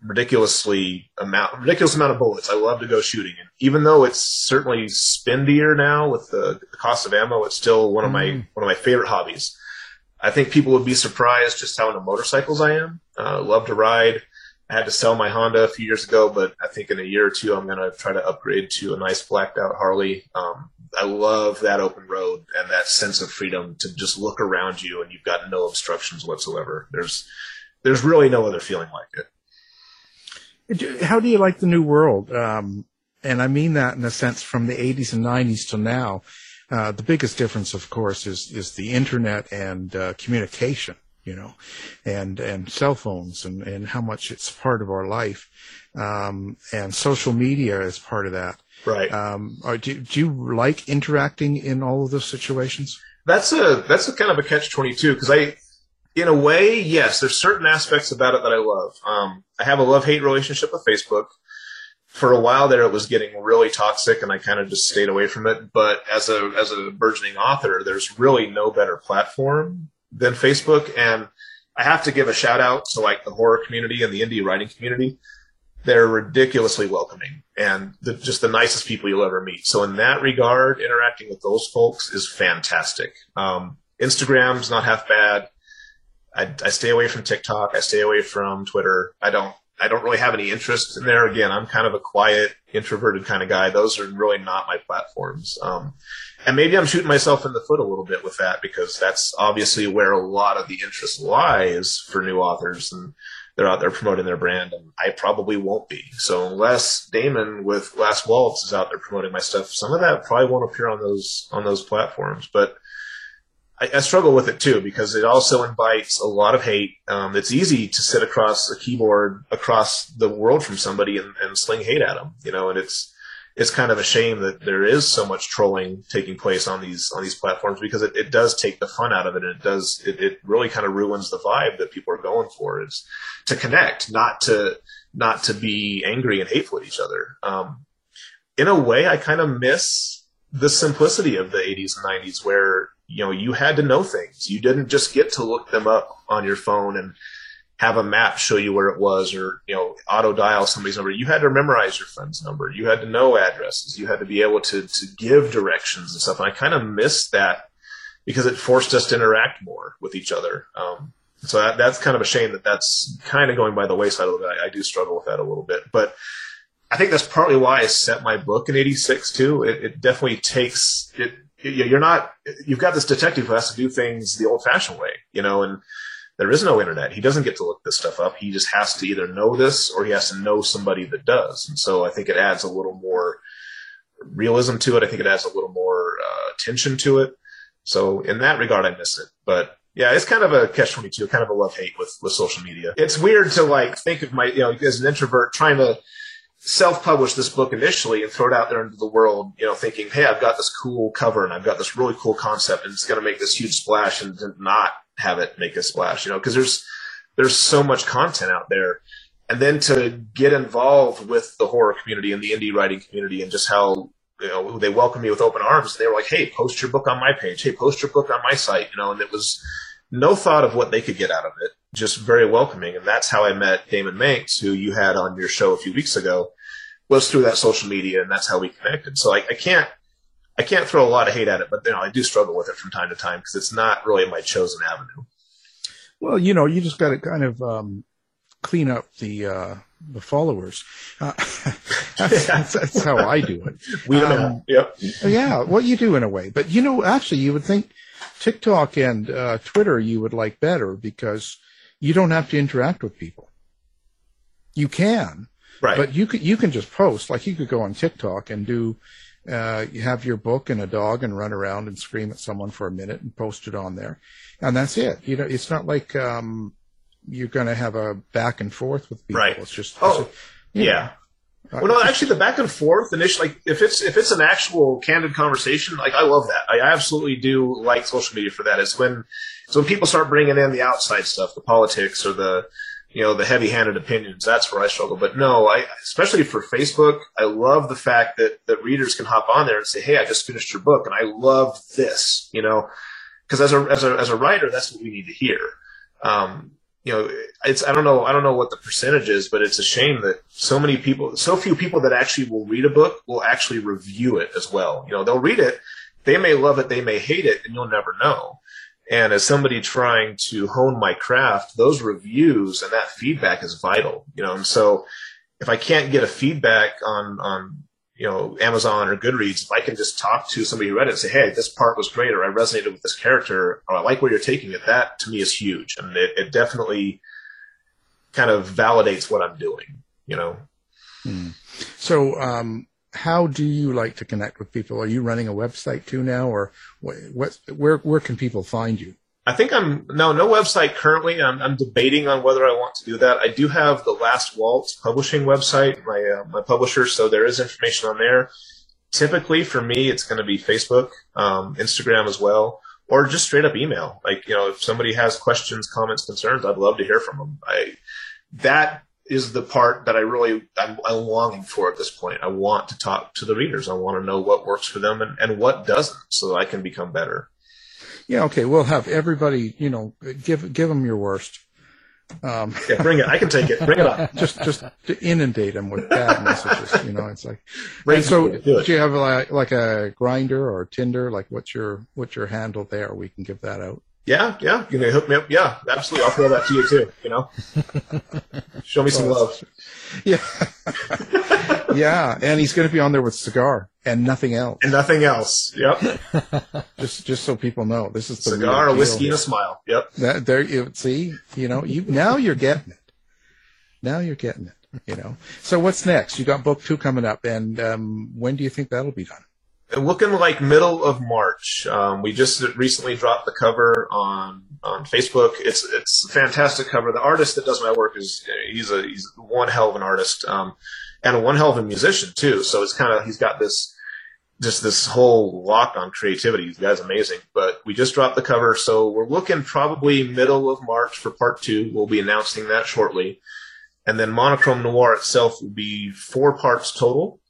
E: ridiculously amount ridiculous amount of bullets. I love to go shooting, and even though it's certainly spendier now with the, the cost of ammo, it's still one of my
C: Mm.
E: one of my favorite hobbies. I think people would be surprised just how into motorcycles I am. Uh, love to ride. I had to sell my Honda a few years ago, but I think in a year or two I'm going to try to upgrade to a nice blacked out Harley. Um, I love that open road and that sense of freedom to just look around you and you've got no obstructions whatsoever. There's there's really no other feeling like it.
C: How do you like the new world? Um, and I mean that in a sense from the 80s and 90s to now. Uh, the biggest difference, of course, is is the internet and uh, communication, you know, and and cell phones and and how much it's part of our life, um, and social media is part of that.
E: Right.
C: Um, are, do do you like interacting in all of those situations?
E: That's a that's a kind of a catch twenty two because I, in a way, yes, there's certain aspects about it that I love. Um, I have a love hate relationship with Facebook. For a while there, it was getting really toxic, and I kind of just stayed away from it. But as a as a burgeoning author, there's really no better platform than Facebook, and I have to give a shout out to like the horror community and the indie writing community. They're ridiculously welcoming and the, just the nicest people you'll ever meet. So in that regard, interacting with those folks is fantastic. Um, Instagram's not half bad. I, I stay away from TikTok. I stay away from Twitter. I don't. I don't really have any interest in there. Again, I'm kind of a quiet, introverted kind of guy. Those are really not my platforms. Um, and maybe I'm shooting myself in the foot a little bit with that because that's obviously where a lot of the interest lies for new authors, and they're out there promoting their brand, and I probably won't be. So unless Damon with Last Waltz is out there promoting my stuff, some of that probably won't appear on those on those platforms. But I, I struggle with it too because it also invites a lot of hate. Um, it's easy to sit across a keyboard across the world from somebody and, and sling hate at them, you know, and it's it's kind of a shame that there is so much trolling taking place on these on these platforms because it, it does take the fun out of it and it does it, it really kind of ruins the vibe that people are going for is to connect not to not to be angry and hateful at each other. Um, in a way i kind of miss the simplicity of the 80s and 90s where you know you had to know things. You didn't just get to look them up on your phone and have a map show you where it was or you know auto dial somebody's number. You had to memorize your friend's number. You had to know addresses. You had to be able to to give directions and stuff. And i kind of missed that because it forced us to interact more with each other. Um, so that, that's kind of a shame that that's kind of going by the wayside a little bit. I, I do struggle with that a little bit. But i think that's partly why i set my book in 86 too. It, it definitely takes it you're not you've got this detective who has to do things the old fashioned way you know and there is no internet. He doesn't get to look this stuff up. He just has to either know this or he has to know somebody that does. And so I think it adds a little more realism to it. I think it adds a little more uh, tension to it. So in that regard, I miss it. But yeah, it's kind of a catch twenty two, kind of a love hate with with social media. It's weird to like think of my you know as an introvert trying to self publish this book initially and throw it out there into the world, you know, thinking, hey, I've got this cool cover and I've got this really cool concept and it's going to make this huge splash and not have it make a splash, you know, because there's there's so much content out there. And then to get involved with the horror community and the indie writing community and just how you know they welcomed me with open arms. They were like, "Hey, post your book on my page. Hey, post your book on my site." You know, and it was no thought of what they could get out of it. Just very welcoming, and that's how I met Damon Manx, who you had on your show a few weeks ago. Was through that social media, and that's how we connected. So I, I can't I can't throw a lot of hate at it, but you know I do struggle with it from time to time because it's not really my chosen avenue.
C: Well, you know, you just got to kind of um, clean up the uh, the followers. Uh, that's, that's, that's how I do it.
E: We don't know. Yep.
C: Yeah, well, you do in a way, but you know, actually, you would think TikTok and uh, Twitter you would like better because you don't have to interact with people. You can,
E: right?
C: But you could you can just post like you could go on TikTok and do. Uh, you have your book and a dog and run around and scream at someone for a minute and post it on there, and that's it. You know, it's not like um, you're going to have a back and forth with people.
E: Right.
C: It's just
E: Oh,
C: it's a-
E: yeah.
C: know.
E: Well, no, actually, the back and forth initially, like if it's if it's an actual candid conversation, like I love that. I absolutely do like social media for that. It's when it's when people start bringing in the outside stuff, the politics or the you know, the heavy-handed opinions. That's where I struggle. But no, I, especially for Facebook, I love the fact that, that readers can hop on there and say, Hey, I just finished your book and I love this, you know, because as a, as a, as a writer, that's what we need to hear. Um, you know, it's, I don't know, I don't know what the percentage is, but it's a shame that so many people, so few people that actually will read a book will actually review it as well. You know, they'll read it. They may love it. They may hate it and you'll never know. And as somebody trying to hone my craft, those reviews and that feedback is vital, you know. And so if I can't get a feedback on, on, you know, Amazon or Goodreads, if I can just talk to somebody who read it and say, Hey, this part was great, or I resonated with this character, or I like where you're taking it, that to me is huge. And it, it definitely kind of validates what I'm doing, you know.
C: Hmm. So, um, how do you like to connect with people? Are you running a website too now, or what, where where can people find you?
E: I think I'm no no website currently. I'm, I'm debating on whether I want to do that. I do have the Last Waltz publishing website, my uh, my publisher, so there is information on there. Typically, for me, it's going to be Facebook, um, Instagram as well, or just straight up email. Like you know, if somebody has questions, comments, concerns, I'd love to hear from them. I that is the part that I really I'm, I'm, longing for at this point. I want to talk to the readers. I want to know what works for them and, and what doesn't, so that I can become better.
C: Yeah, okay. We'll have everybody. You know, give give them your worst.
E: Um, yeah, bring it. I can take it. Bring it up.
C: just just to inundate them with bad messages. You know, it's like. Right. So, do, do you have like like a Grindr or Tinder? Like, what's your what's your handle there? We can give that out.
E: Yeah, yeah. You can hook me up. Yeah, absolutely. I'll throw that to you too. You know, show me some love.
C: Yeah, yeah. And he's going to be on there with cigar and nothing else.
E: And nothing else. Yep.
C: just, just so people know, this is
E: the cigar, a whiskey, here. and a smile. Yep.
C: That, there, you see, you know, you now you're getting it. Now you're getting it. You know. So what's next? You got book two coming up, and um, when do you think that'll be done?
E: Looking like middle of March. Um, we just recently dropped the cover on on Facebook. It's it's a fantastic cover. The artist that does my work is he's a he's one hell of an artist um, and a one hell of a musician too. So it's kind of he's got this just this whole lock on creativity. The guy's amazing. But we just dropped the cover, so we're looking probably middle of March for part two. We'll be announcing that shortly. And then Monochrome Noir itself will be four parts total.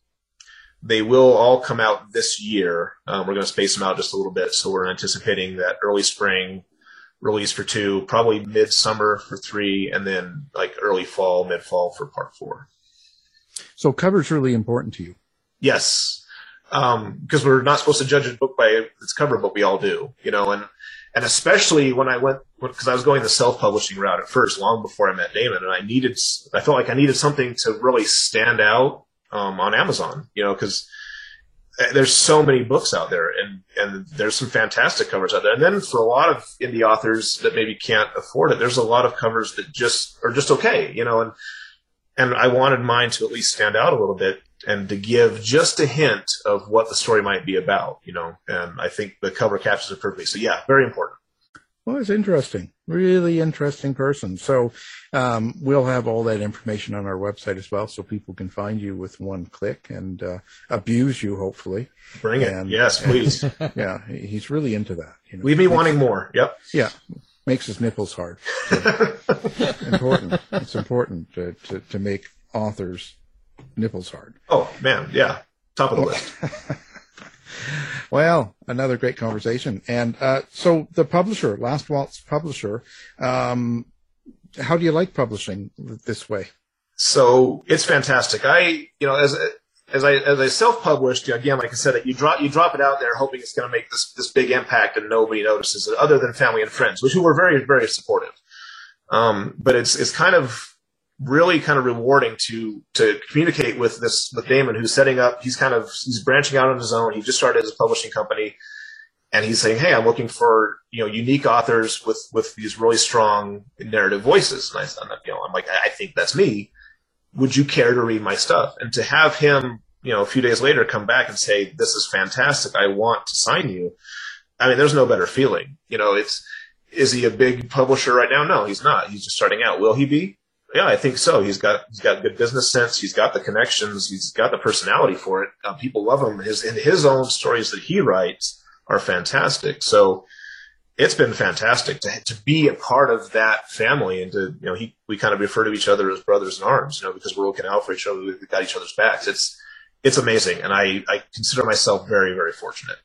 E: They will all come out this year. Um, we're going to space them out just a little bit, so we're anticipating that early spring release for two, probably midsummer for three, and then like early fall, mid fall for part four.
C: So cover's really important to you.
E: Yes, because um, we're not supposed to judge a book by its cover, but we all do, you know, and and especially when I went because I was going the self-publishing route at first, long before I met Damon, and I needed I felt like I needed something to really stand out um, on Amazon, you know, because there's so many books out there and, and there's some fantastic covers out there. And then for a lot of indie authors that maybe can't afford it, there's a lot of covers that just are just okay, you know, and, and I wanted mine to at least stand out a little bit and to give just a hint of what the story might be about, you know, and I think the cover captures it perfectly. So yeah, very important.
C: Well, it's interesting. Really interesting person. So um, we'll have all that information on our website as well, so people can find you with one click and uh, abuse you. Hopefully,
E: bring it. And, yes, please.
C: yeah, he's really into that.
E: You know, Leave me makes, wanting more. Yep.
C: Yeah, makes his nipples hard. So important. It's important to, to to make authors nipples hard.
E: Oh man, yeah, top of the list.
C: Well, another great conversation. And uh, so the publisher, Last Waltz publisher, um, how do you like publishing this way?
E: So it's fantastic. I, you know, as as I as I self published, again, like I said, you drop you drop it out there, hoping it's going to make this this big impact, and nobody notices it, other than family and friends, which who were very very supportive. Um, but it's it's kind of really kind of rewarding to to communicate with this with Damon, who's setting up. He's kind of he's branching out on his own. He just started his publishing company, and he's saying, "Hey, I'm looking for you know unique authors with with these really strong narrative voices." And I said, you know, I'm like, I think that's me. Would you care to read my stuff? And to have him, you know, a few days later come back and say, "This is fantastic. I want to sign you." I mean, there's no better feeling. You know, it's is he a big publisher right now? No, he's not. He's just starting out. Will he be? Yeah, I think so. He's got he's got good business sense. He's got the connections. He's got the personality for it. Uh, people love him. His in his own stories that he writes are fantastic. So it's been fantastic to to be a part of that family and to you know he we kind of refer to each other as brothers in arms, you know, because we're looking out for each other, we've got each other's backs. It's it's amazing, and I I consider myself very very fortunate.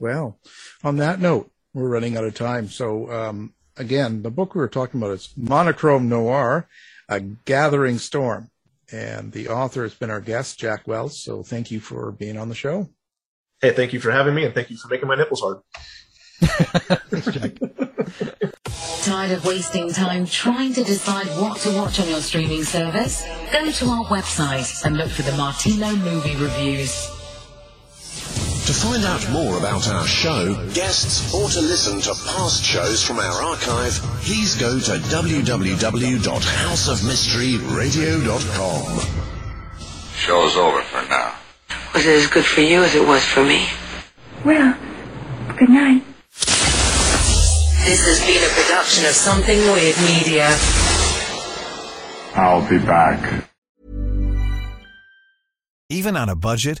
C: Well, on that note, we're running out of time. So um, again, the book we were talking about is Monochrome Noir, A Gathering Storm. And the author has been our guest, Jack Wells. So thank you for being on the show.
E: Hey, thank you for having me, and thank you for making my nipples hard.
F: Tired of wasting time trying to decide what to watch on your streaming service? Go to our website and look for the Martino movie reviews.
B: To find out more about our show, guests, or to listen to past shows from our archive, please go to www.houseofmysteryradio.com.
G: Show's over for now.
H: Was it as good for you as it was for me?
I: Well, good night.
F: This has been a production of Something Weird Media.
G: I'll be back.
J: Even on a budget,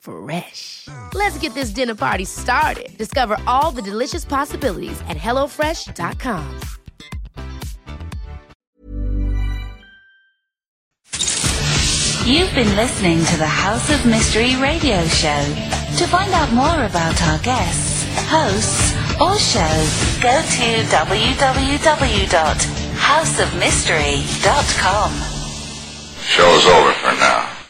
K: Fresh. Let's get this dinner party started. Discover all the delicious possibilities at hellofresh.com.
L: You've been listening to the House of Mystery radio show. To find out more about our guests, hosts, or shows, go to www.houseofmystery.com.
G: Show's over for now.